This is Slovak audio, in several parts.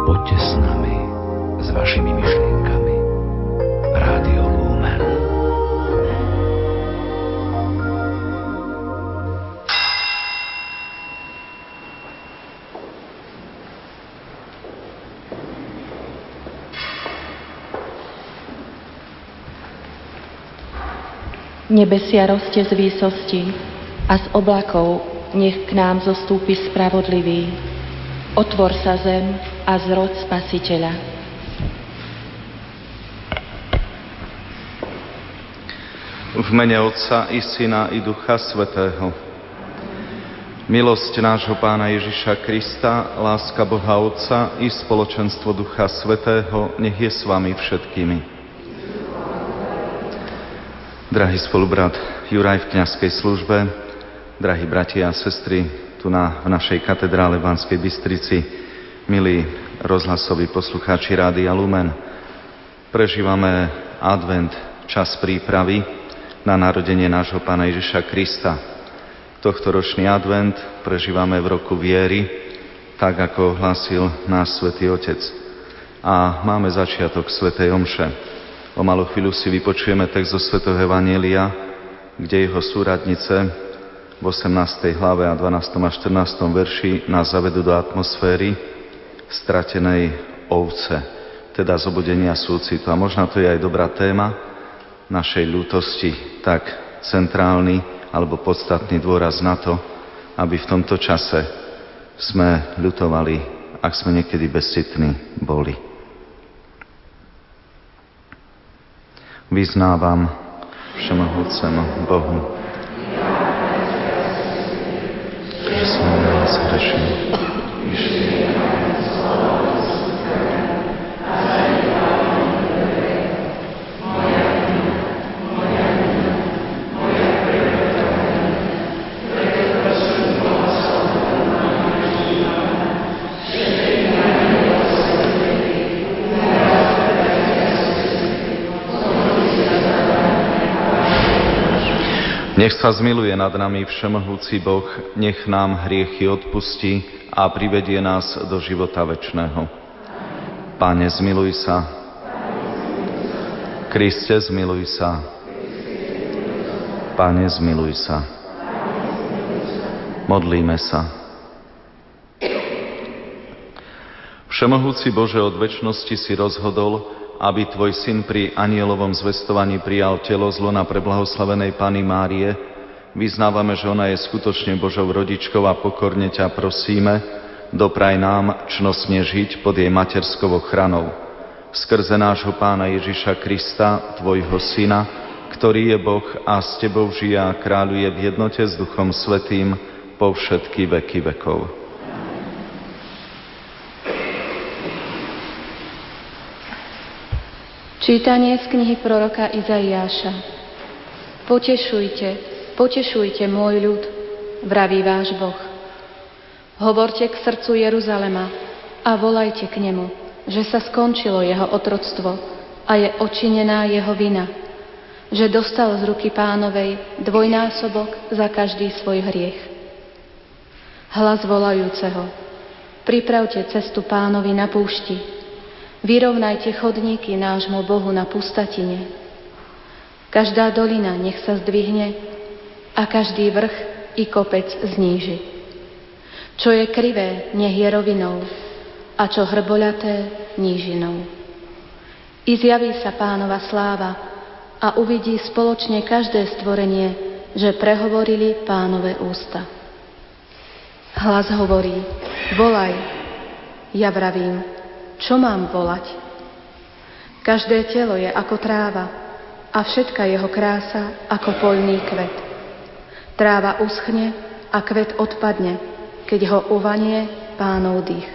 Poďte s nami, s vašimi myšlienkami. Rádio Lumen. Nebesia roste z výsosti a z oblakov nech k nám zostúpi spravodlivý. Otvor sa zem a zrod spasiteľa. V mene Otca i Syna i Ducha Svetého. Milosť nášho Pána Ježiša Krista, láska Boha Otca i spoločenstvo Ducha Svetého nech je s vami všetkými. Drahý spolubrat Juraj v kniazkej službe, drahí bratia a sestry tu na, v našej katedrále v Banskej Bystrici, milí rozhlasoví poslucháči Rádia Lumen. Prežívame advent, čas prípravy na narodenie nášho Pána Ježiša Krista. Tohto ročný advent prežívame v roku viery, tak ako hlásil náš Svetý Otec. A máme začiatok Svetej Omše. O malú chvíľu si vypočujeme text zo Svetého Evanielia, kde jeho súradnice v 18. hlave a 12. a 14. verši nás zavedú do atmosféry stratenej ovce, teda zobudenia súcitu. A možno to je aj dobrá téma našej ľútosti, tak centrálny alebo podstatný dôraz na to, aby v tomto čase sme ľutovali, ak sme niekedy bezcitní boli. Vyznávam všemohúcemu Bohu, zhrešil. Nech sa zmiluje nad nami všemohúci Boh, nech nám hriechy odpustí a privedie nás do života večného. Pane, zmiluj sa. Kriste, zmiluj sa. Pane, zmiluj sa. Modlíme sa. Všemohúci Bože, od väčšnosti si rozhodol, aby Tvoj syn pri anielovom zvestovaní prijal telo zlona pre blahoslavenej Pany Márie, vyznávame, že ona je skutočne Božou rodičkou a pokorne ťa prosíme, dopraj nám čnostne žiť pod jej materskou ochranou. Skrze nášho Pána Ježiša Krista, Tvojho Syna, ktorý je Boh a s Tebou žije a kráľuje v jednote s Duchom Svetým po všetky veky vekov. Čítanie z knihy proroka Izaiáša. Potešujte, potešujte môj ľud, vraví váš Boh. Hovorte k srdcu Jeruzalema a volajte k nemu, že sa skončilo jeho otroctvo a je očinená jeho vina, že dostal z ruky pánovej dvojnásobok za každý svoj hriech. Hlas volajúceho. Pripravte cestu pánovi na púšti, Vyrovnajte chodníky nášmu Bohu na pustatine. Každá dolina nech sa zdvihne a každý vrch i kopec zníži. Čo je krivé, nech je rovinou a čo hrboľaté, nížinou. I zjaví sa pánova sláva a uvidí spoločne každé stvorenie, že prehovorili pánové ústa. Hlas hovorí, volaj, ja vravím, čo mám volať? Každé telo je ako tráva a všetka jeho krása ako poľný kvet. Tráva uschne a kvet odpadne, keď ho uvanie pánov dých.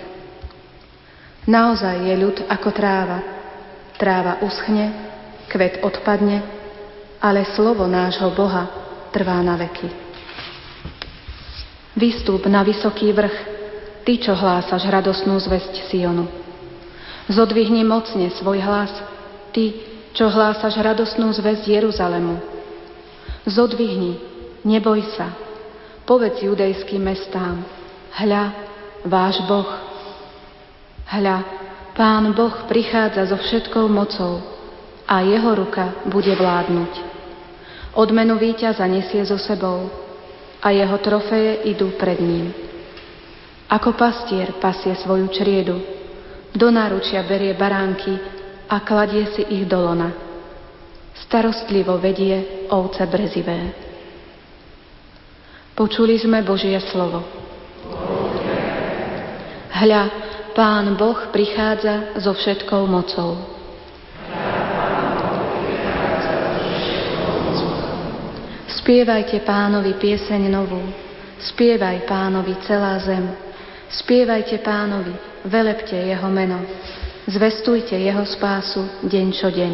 Naozaj je ľud ako tráva. Tráva uschne, kvet odpadne, ale slovo nášho Boha trvá na veky. Vystúp na vysoký vrch, ty, čo hlásaš radosnú zväzť Sionu. Zodvihni mocne svoj hlas, ty, čo hlásaš radosnú zväzť Jeruzalemu. Zodvihni, neboj sa, povedz judejským mestám, hľa, váš Boh. Hľa, Pán Boh prichádza so všetkou mocou a jeho ruka bude vládnuť. Odmenu víťaza nesie so sebou a jeho trofeje idú pred ním. Ako pastier pasie svoju čriedu, do náručia berie baránky a kladie si ich do lona. Starostlivo vedie ovce brezivé. Počuli sme Božie slovo. Hľa, Pán Boh prichádza so všetkou mocou. Spievajte pánovi pieseň novú, spievaj pánovi celá zem, spievajte pánovi, velepte jeho meno, zvestujte jeho spásu deň čo deň.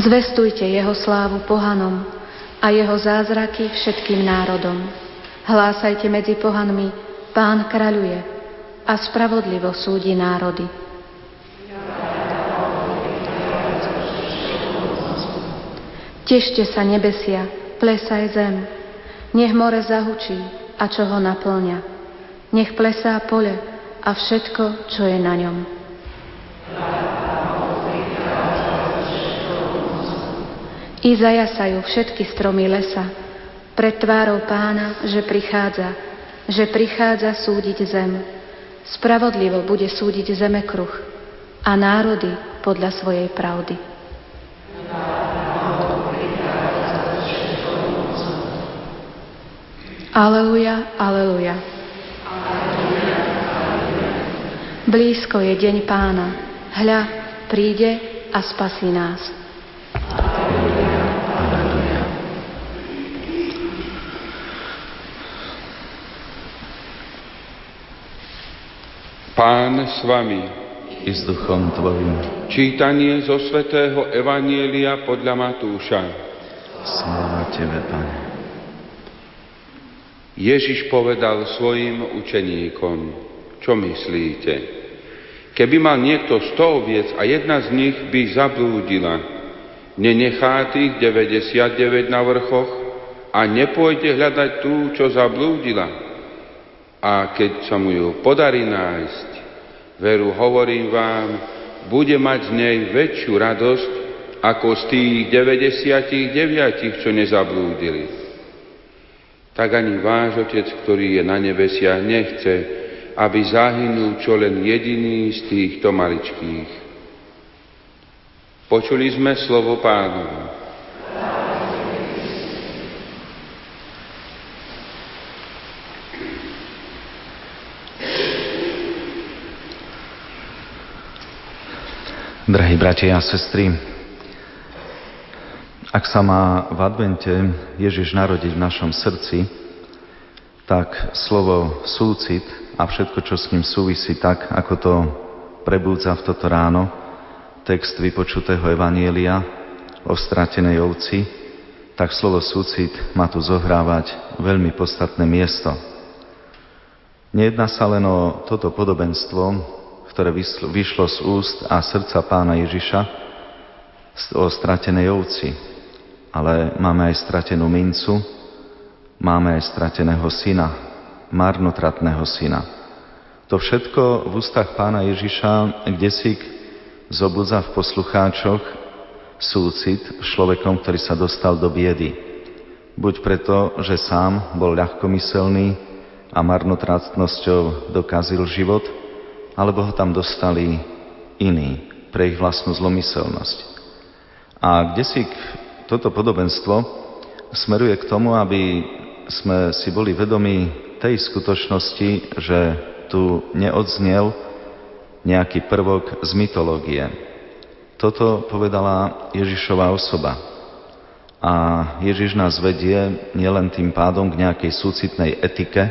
Zvestujte jeho slávu pohanom a jeho zázraky všetkým národom. Hlásajte medzi pohanmi, pán kráľuje a spravodlivo súdi národy. Tešte sa nebesia, plesaj zem, nech more zahučí a čo ho naplňa. Nech plesá pole a všetko, čo je na ňom. I zajasajú všetky stromy lesa, pred tvárou pána, že prichádza, že prichádza súdiť zem. Spravodlivo bude súdiť zeme kruh a národy podľa svojej pravdy. Aleluja, aleluja. Blízko je deň pána. Hľa, príde a spasí nás. Pán s vami. I s duchom tvojim. Čítanie zo svätého Evanielia podľa Matúša. Sláva Tebe, Pane. Ježiš povedal svojim učeníkom, čo myslíte? Keby mal niekto sto oviec a jedna z nich by zablúdila, nenechá tých 99 na vrchoch a nepôjde hľadať tú, čo zablúdila. A keď sa mu ju podarí nájsť, Veru, hovorím vám, bude mať z nej väčšiu radosť ako z tých 99, čo nezablúdili. Tak ani váš Otec, ktorý je na nebesiach, nechce, aby zahynul čo len jediný z týchto maličkých. Počuli sme slovo pánovi. Drahí bratia a sestry, ak sa má v advente Ježiš narodiť v našom srdci, tak slovo súcit a všetko, čo s ním súvisí tak, ako to prebúdza v toto ráno, text vypočutého Evanielia o stratenej ovci, tak slovo súcit má tu zohrávať veľmi podstatné miesto. Nejedná sa len o toto podobenstvo, ktoré vyšlo z úst a srdca pána Ježiša o stratenej ovci. Ale máme aj stratenú mincu, máme aj strateného syna, marnotratného syna. To všetko v ústach pána Ježiša, kde si zobudza v poslucháčoch súcit s človekom, ktorý sa dostal do biedy. Buď preto, že sám bol ľahkomyselný a marnotratnosťou dokazil život, alebo ho tam dostali iní pre ich vlastnú zlomyselnosť. A kde si toto podobenstvo smeruje k tomu, aby sme si boli vedomi tej skutočnosti, že tu neodznel nejaký prvok z mytológie. Toto povedala Ježišová osoba. A Ježiš nás vedie nielen tým pádom k nejakej súcitnej etike,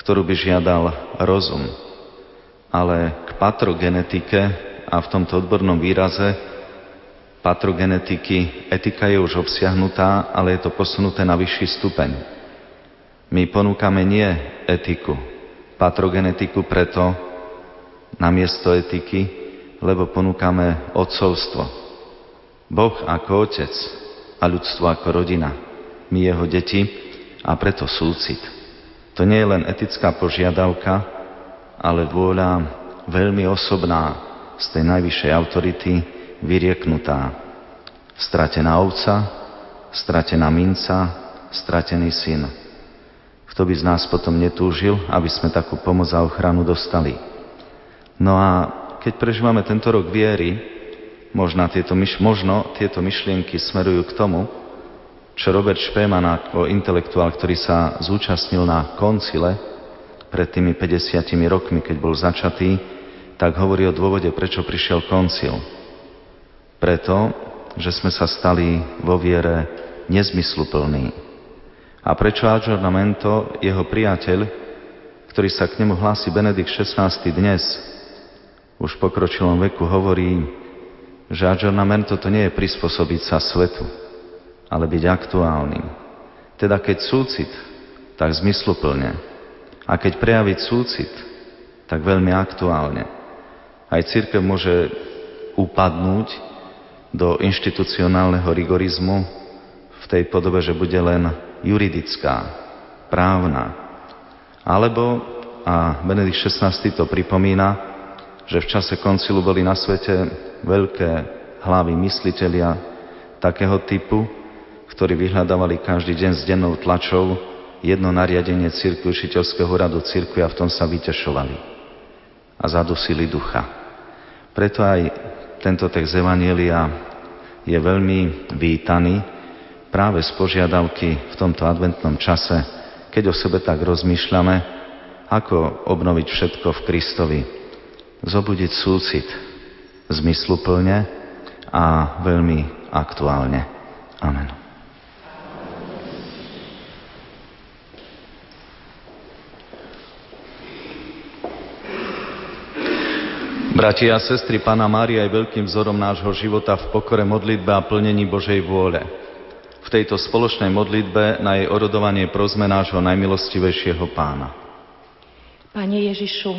ktorú by žiadal rozum, ale k patrogenetike a v tomto odbornom výraze patrogenetiky etika je už obsiahnutá, ale je to posunuté na vyšší stupeň. My ponúkame nie etiku, patrogenetiku preto namiesto etiky, lebo ponúkame odcovstvo. Boh ako otec a ľudstvo ako rodina. My jeho deti a preto súcit. To nie je len etická požiadavka, ale vôľa veľmi osobná z tej najvyššej autority vyrieknutá. Stratená ovca, stratená minca, stratený syn. Kto by z nás potom netúžil, aby sme takú pomoc a ochranu dostali? No a keď prežívame tento rok viery, možno tieto, myš- možno tieto myšlienky smerujú k tomu, čo Robert Špeman ako intelektuál, ktorý sa zúčastnil na koncile pred tými 50 rokmi, keď bol začatý, tak hovorí o dôvode, prečo prišiel koncil. Preto, že sme sa stali vo viere nezmysluplní. A prečo Aggiornamento, jeho priateľ, ktorý sa k nemu hlási Benedikt XVI dnes, už v pokročilom veku hovorí, že Aggiornamento to nie je prispôsobiť sa svetu, ale byť aktuálnym. Teda keď súcit, tak zmysluplne. A keď prejaviť súcit, tak veľmi aktuálne. Aj církev môže upadnúť do inštitucionálneho rigorizmu v tej podobe, že bude len juridická, právna. Alebo, a Benedikt XVI to pripomína, že v čase koncilu boli na svete veľké hlavy mysliteľia takého typu, ktorí vyhľadávali každý deň s dennou tlačou jedno nariadenie cirkvi učiteľského radu cirkvi a v tom sa vytešovali a zadusili ducha. Preto aj tento text Evanielia je veľmi vítaný práve z požiadavky v tomto adventnom čase, keď o sebe tak rozmýšľame, ako obnoviť všetko v Kristovi. Zobudiť súcit zmysluplne a veľmi aktuálne. Amen. Bratia a sestry, Pána Mária je veľkým vzorom nášho života v pokore modlitbe a plnení Božej vôle. V tejto spoločnej modlitbe na jej orodovanie prosme nášho najmilostivejšieho Pána. Pane Ježišu,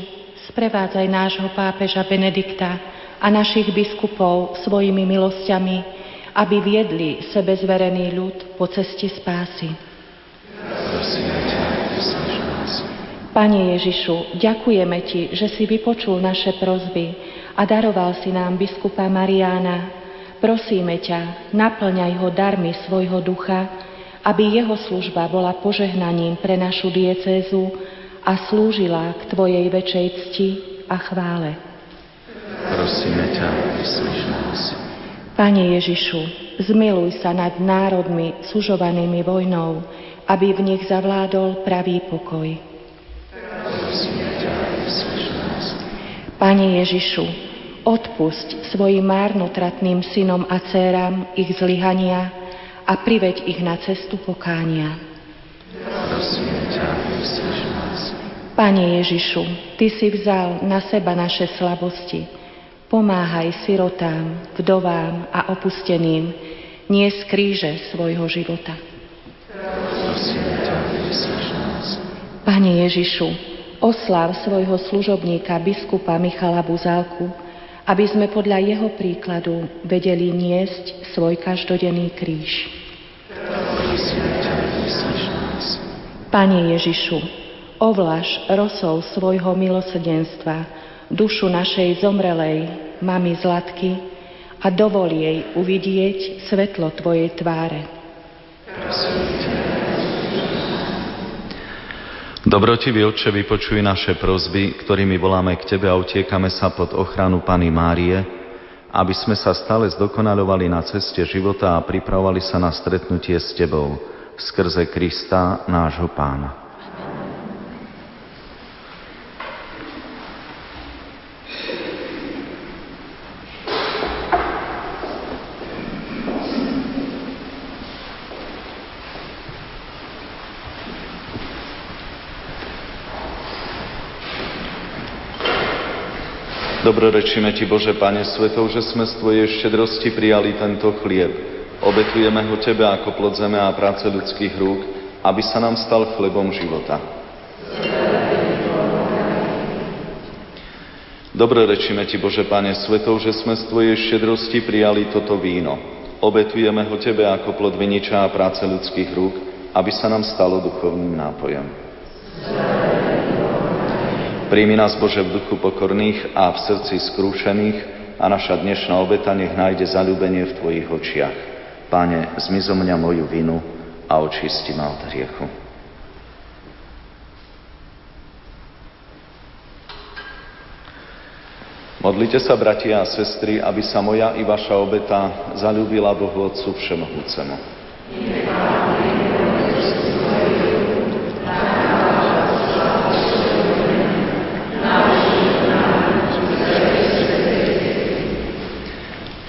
sprevádzaj nášho pápeža Benedikta a našich biskupov svojimi milosťami, aby viedli sebe zverený ľud po ceste spásy. Prosím. Pane Ježišu, ďakujeme Ti, že si vypočul naše prozby a daroval si nám biskupa Mariána. Prosíme ťa, naplňaj ho darmi svojho ducha, aby jeho služba bola požehnaním pre našu diecézu a slúžila k Tvojej väčšej cti a chvále. Prosíme ťa, vyslíš nás. Pane Ježišu, zmiluj sa nad národmi sužovanými vojnou, aby v nich zavládol pravý pokoj. Pane Ježišu, odpusť svojim márnotratným synom a dcerám ich zlyhania a priveď ich na cestu pokánia. Pane Ježišu, Ty si vzal na seba naše slabosti. Pomáhaj sirotám, vdovám a opusteným nie z kríže svojho života. Pane Ježišu, Oslav svojho služobníka biskupa Michala Buzálku, aby sme podľa jeho príkladu vedeli niesť svoj každodenný kríž. Pane Ježišu, ovlaž rosou svojho milosrdenstva dušu našej zomrelej mamy Zlatky a dovol jej uvidieť svetlo Tvojej tváre. Prosím Dobrotivý Otče, vypočuj naše prozby, ktorými voláme k Tebe a utiekame sa pod ochranu Pany Márie, aby sme sa stále zdokonalovali na ceste života a pripravovali sa na stretnutie s Tebou skrze Krista, nášho Pána. Dobrorečíme Ti, Bože, Pane Svetov, že sme z Tvojej štedrosti prijali tento chlieb. Obetujeme ho Tebe ako plod zeme a práce ľudských rúk, aby sa nám stal chlebom života. Dobrorečíme Ti, Bože, Pane Svetov, že sme z Tvojej štedrosti prijali toto víno. Obetujeme ho Tebe ako plod viniča a práce ľudských rúk, aby sa nám stalo duchovným nápojom. Príjmi nás, Bože, v duchu pokorných a v srdci skrúšených a naša dnešná obeta nech nájde zalúbenie v Tvojich očiach. Páne, zmizo mňa moju vinu a očisti ma od hriechu. Modlite sa, bratia a sestry, aby sa moja i vaša obeta zalúbila Bohu Otcu Všemohúcemu. Amen.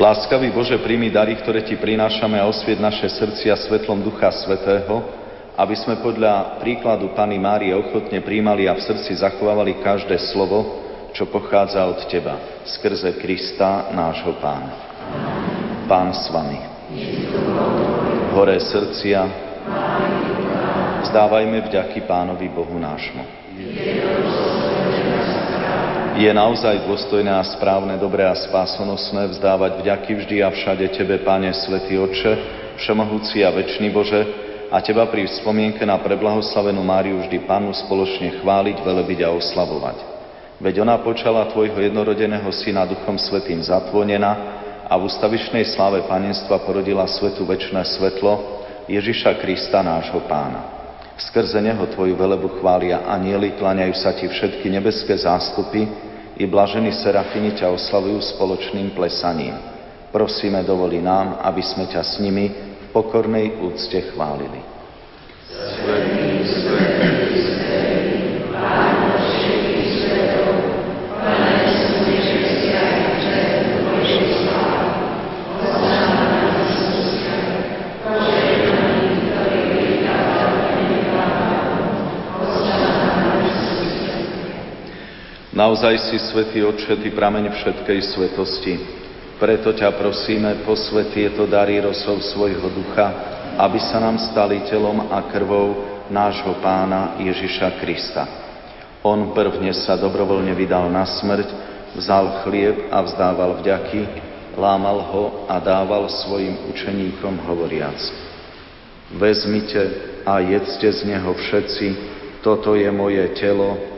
Láskavý Bože, príjmi dary, ktoré Ti prinášame a osvied naše srdcia svetlom Ducha Svetého, aby sme podľa príkladu Pany Márie ochotne príjmali a v srdci zachovávali každé slovo, čo pochádza od Teba, skrze Krista, nášho Pána. Pán s Vami. Hore srdcia, vzdávajme vďaky Pánovi Bohu nášmu. Je naozaj dôstojné a správne, dobré a spásonosné vzdávať vďaky vždy a všade Tebe, Pane, Svetý Oče, Všemohúci a Večný Bože, a Teba pri spomienke na preblahoslavenú Máriu vždy Pánu spoločne chváliť, velebiť a oslavovať. Veď ona počala Tvojho jednorodeného Syna Duchom Svetým zatvonená a v ustavičnej sláve Panenstva porodila svetu väčšné svetlo Ježiša Krista, nášho Pána. Skrze Neho Tvoju velebu chvália anieli, kláňajú sa Ti všetky nebeské zástupy, i blažení serafini ťa oslavujú spoločným plesaním. Prosíme, dovoli nám, aby sme ťa s nimi v pokornej úcte chválili. Svetý, svetý, Naozaj si, Svetý Otče, Ty prameň všetkej svetosti. Preto ťa prosíme, posvet tieto dary rosov svojho ducha, aby sa nám stali telom a krvou nášho pána Ježiša Krista. On prvne sa dobrovoľne vydal na smrť, vzal chlieb a vzdával vďaky, lámal ho a dával svojim učeníkom hovoriac. Vezmite a jedzte z neho všetci, toto je moje telo,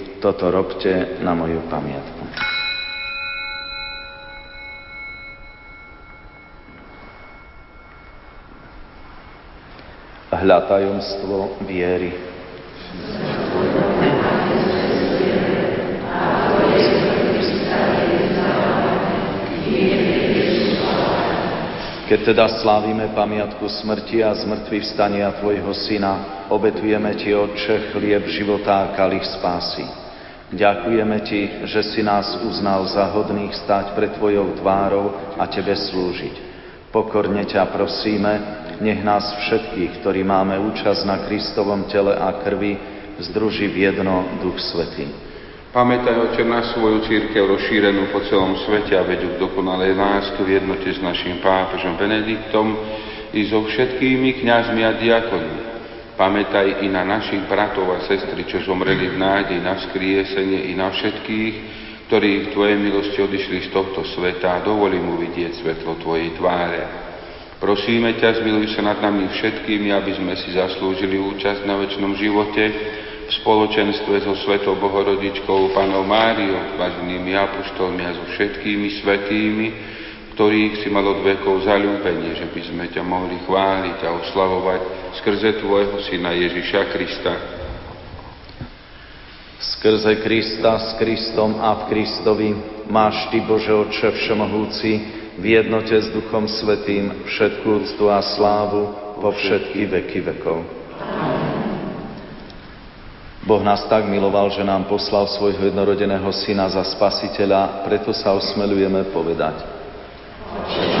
toto robte na moju pamiatku. Hľa tajomstvo viery. Keď teda slávime pamiatku smrti a zmrtvý vstania Tvojho Syna, obetujeme Ti, Otče, chlieb života a kalich spásy. Ďakujeme Ti, že si nás uznal za hodných stať pred Tvojou tvárou a Tebe slúžiť. Pokorne ťa prosíme, nech nás všetkých, ktorí máme účasť na Kristovom tele a krvi, združí v jedno Duch Svetý. Pamätaj, Oče, na svoju církev rozšírenú po celom svete a veď v dokonalej láske v jednote s našim pápežom Benediktom i so všetkými kňazmi a diakonmi Pamätaj i na našich bratov a sestry, čo zomreli v nádej na vzkriesenie i na všetkých, ktorí v Tvojej milosti odišli z tohto sveta a mu vidieť svetlo Tvojej tváre. Prosíme ťa, zmiluj sa nad nami všetkými, aby sme si zaslúžili účasť na väčšnom živote v spoločenstve so Svetou Bohorodičkou, Panou Máriou, váženými apoštolmi a so všetkými svetými, ktorých si mal od vekov zalúbenie, že by sme ťa mohli chváliť a oslavovať skrze Tvojho Syna Ježiša Krista. Skrze Krista, s Kristom a v Kristovi máš Ty, Bože Otče Všemohúci, v jednote s Duchom Svetým všetkú úctu a slávu vo všetky veky vekov. Boh nás tak miloval, že nám poslal svojho jednorodeného Syna za Spasiteľa, preto sa osmelujeme povedať – Amen.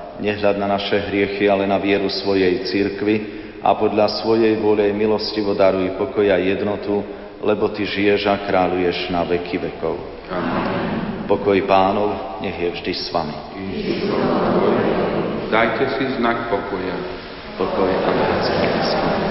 Nehľad na naše hriechy, ale na vieru svojej cirkvi a podľa svojej vôle milostivo daruj pokoj a jednotu, lebo Ty žiješ a kráľuješ na veky vekov. Amen. Pokoj pánov, nech je vždy s vami. Dajte si znak pokoja. Pokoj a s vami.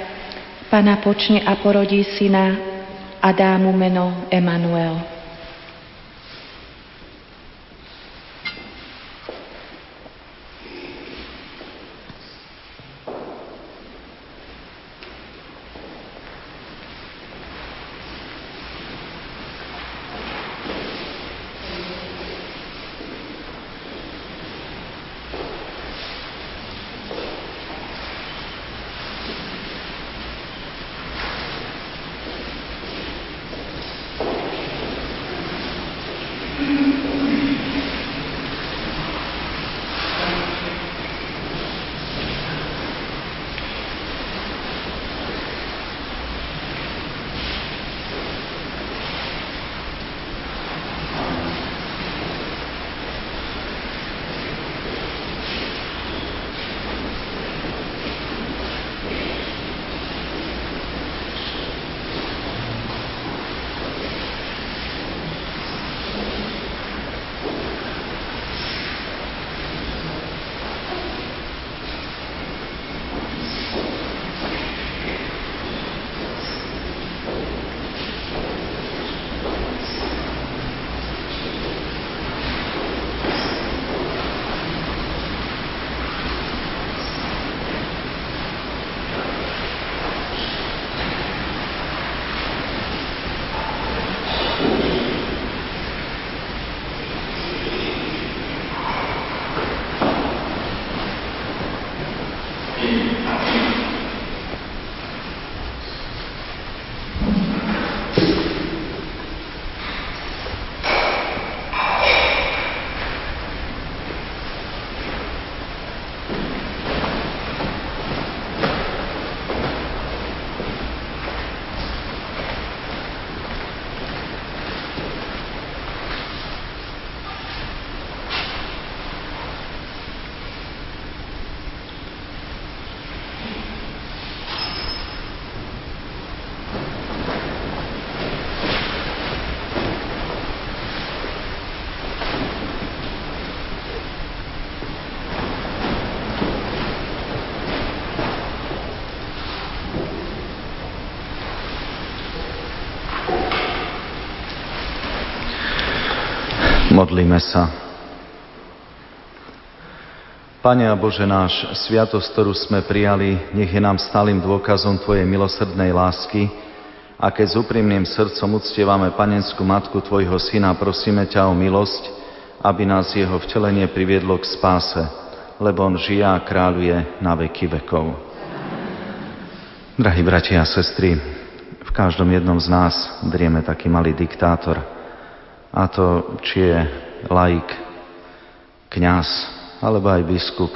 Pana počne a porodí syna a dá mu meno Emanuel. Modlíme sa. Pane a Bože náš, sviatosť, ktorú sme prijali, nech je nám stálym dôkazom Tvojej milosrdnej lásky a keď s úprimným srdcom uctievame panenskú matku Tvojho Syna, prosíme ťa o milosť, aby nás jeho vtelenie priviedlo k spáse, lebo On žije a kráľuje na veky vekov. Drahí bratia a sestry, v každom jednom z nás drieme taký malý diktátor. A to, či je laik, kňaz alebo aj biskup,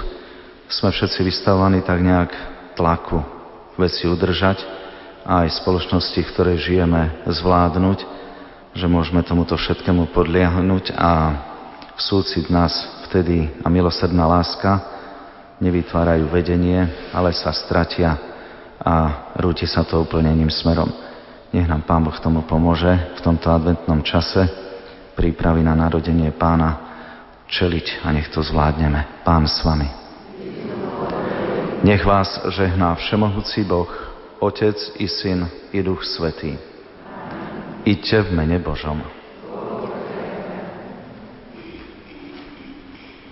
sme všetci vystavovaní tak nejak tlaku veci udržať a aj spoločnosti, v ktorej žijeme, zvládnuť, že môžeme tomuto všetkému podliahnuť a súcit nás vtedy a milosrdná láska nevytvárajú vedenie, ale sa stratia a rúti sa to úplne smerom. Nech nám Pán Boh tomu pomôže v tomto adventnom čase prípravy na narodenie Pána čeliť a nech to zvládneme. Pán s vami. Nech vás žehná Všemohúci Boh, Otec i Syn i Duch Svetý. Iďte v mene Božom.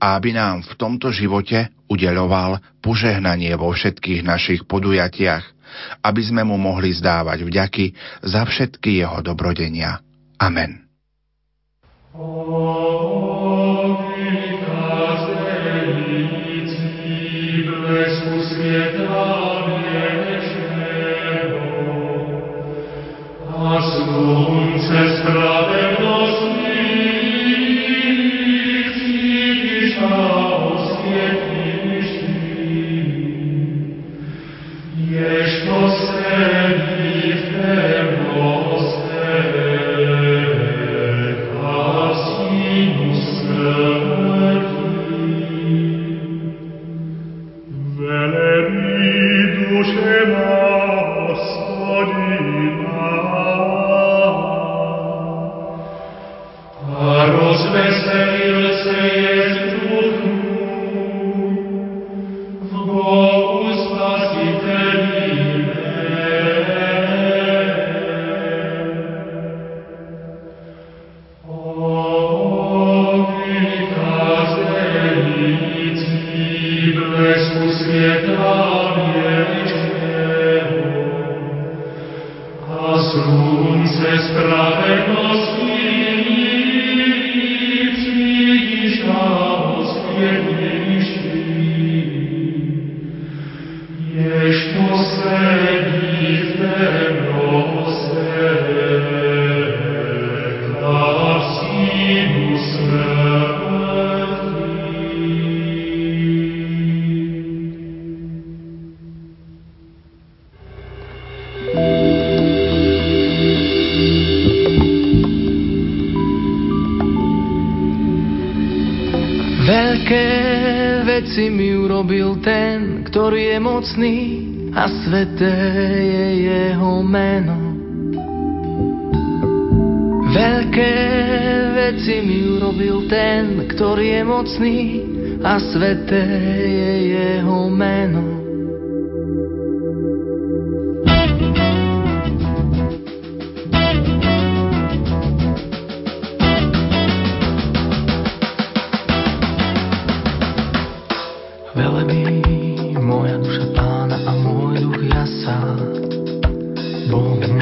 a aby nám v tomto živote udeľoval požehnanie vo všetkých našich podujatiach, aby sme mu mohli zdávať vďaky za všetky jeho dobrodenia. Amen. Oh, mocný a sveté je jeho meno. Veľké veci mi urobil ten, ktorý je mocný a sveté je jeho meno. Blahoslaviť ma budú všetci,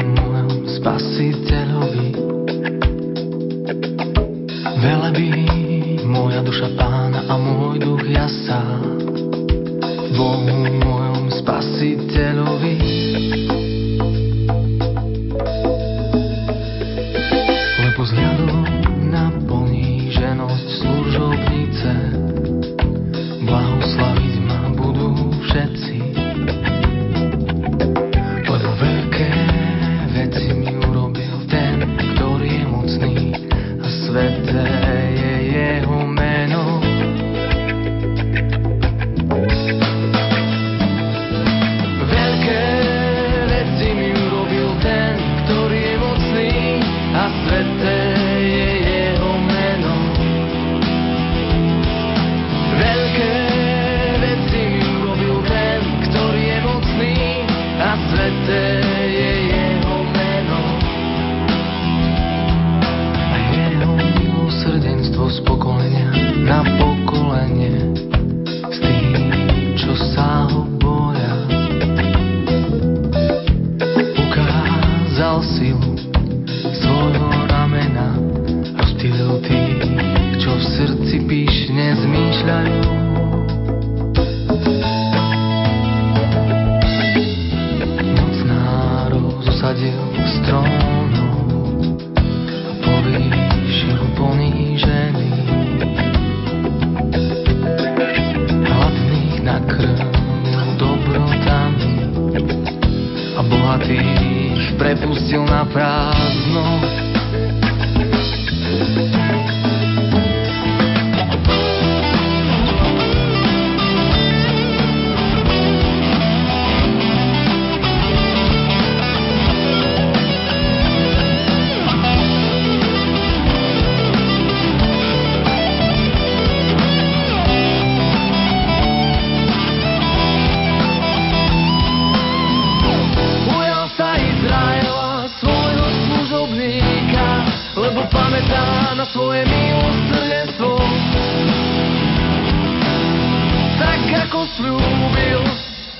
slúbil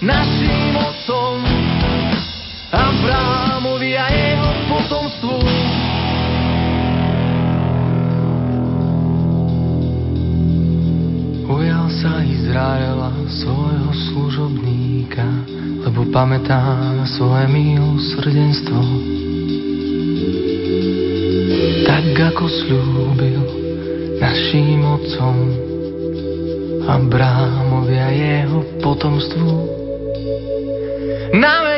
našim otcom Abrámovi a jeho potomstvu. Ujal sa Izraela svojho služobníka, lebo pamätá na svoje milosrdenstvo. Tak ako slúbil našim otcom, Abrámovia jeho potomstvu. Nám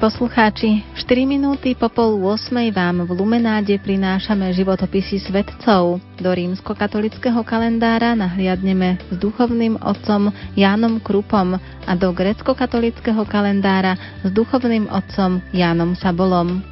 poslucháči, 4 minúty po pol 8 vám v Lumenáde prinášame životopisy svetcov. Do rímskokatolického kalendára nahliadneme s duchovným otcom Jánom Krupom a do grecko-katolického kalendára s duchovným otcom Jánom Sabolom.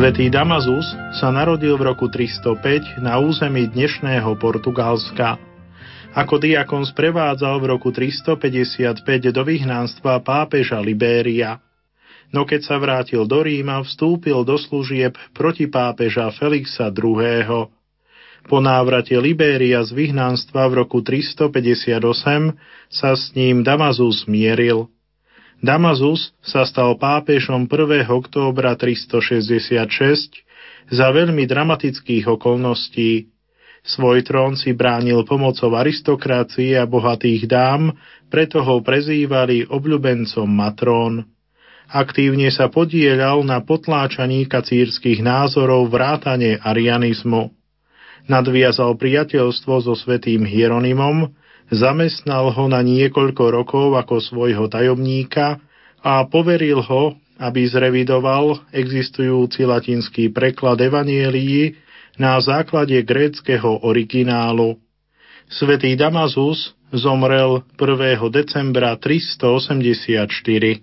Svetý Damazus sa narodil v roku 305 na území dnešného Portugalska. Ako diakon sprevádzal v roku 355 do vyhnanstva pápeža Libéria. No keď sa vrátil do Ríma, vstúpil do služieb proti pápeža Felixa II. Po návrate Libéria z vyhnanstva v roku 358 sa s ním Damazus mieril – Damazus sa stal pápežom 1. októbra 366 za veľmi dramatických okolností. Svoj trón si bránil pomocou aristokracie a bohatých dám, preto ho prezývali obľubencom matrón. Aktívne sa podielal na potláčaní kacírskych názorov vrátane arianizmu. Nadviazal priateľstvo so svetým Hieronymom, Zamestnal ho na niekoľko rokov ako svojho tajomníka a poveril ho, aby zrevidoval existujúci latinský preklad Evanielii na základe gréckého originálu. Svetý Damazus zomrel 1. decembra 384.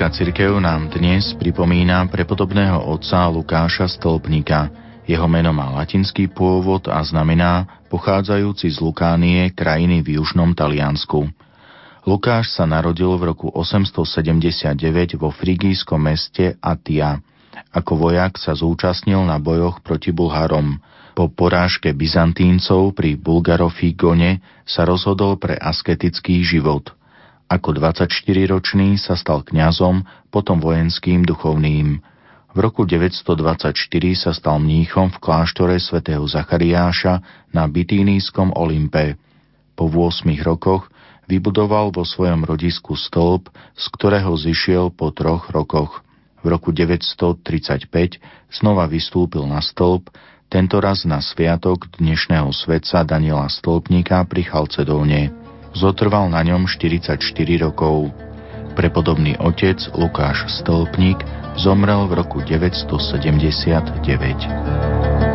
Grécko-katolická cirkev nám dnes pripomína prepodobného otca Lukáša Stolpnika. Jeho meno má latinský pôvod a znamená pochádzajúci z Lukánie, krajiny v južnom Taliansku. Lukáš sa narodil v roku 879 vo frigijskom meste Atia. Ako vojak sa zúčastnil na bojoch proti Bulharom. Po porážke Byzantíncov pri Bulgarofígone sa rozhodol pre asketický život – ako 24-ročný sa stal kňazom, potom vojenským duchovným. V roku 924 sa stal mníchom v kláštore svätého Zachariáša na Bitínískom Olympe. Po 8 rokoch vybudoval vo svojom rodisku stĺp, z ktorého zišiel po troch rokoch. V roku 935 znova vystúpil na stĺp, tentoraz na sviatok dnešného svetca Daniela Stĺpnika pri Chalcedóne. Zotrval na ňom 44 rokov. Prepodobný otec Lukáš Stolpník zomrel v roku 979.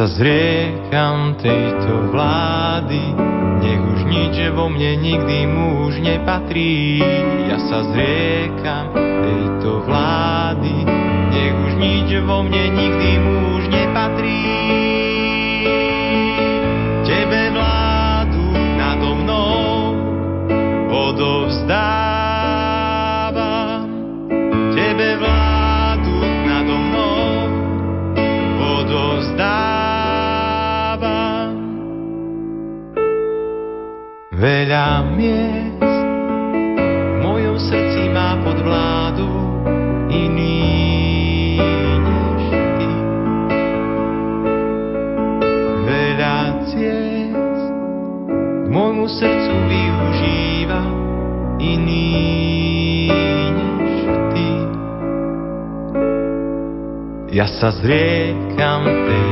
sa zriekam tejto vlády, nech už nič vo mne nikdy muž nepatrí. Ja sa zriekam tejto vlády, nech už nič vo mne nikdy muž nepatrí. Tebe vládu nado mnou odovzdám. Veľa miest v mojom srdci má pod vládu iný než ty. Veľa ciest k môjmu srdcu využíva iný než ty. Ja sa zriekam tej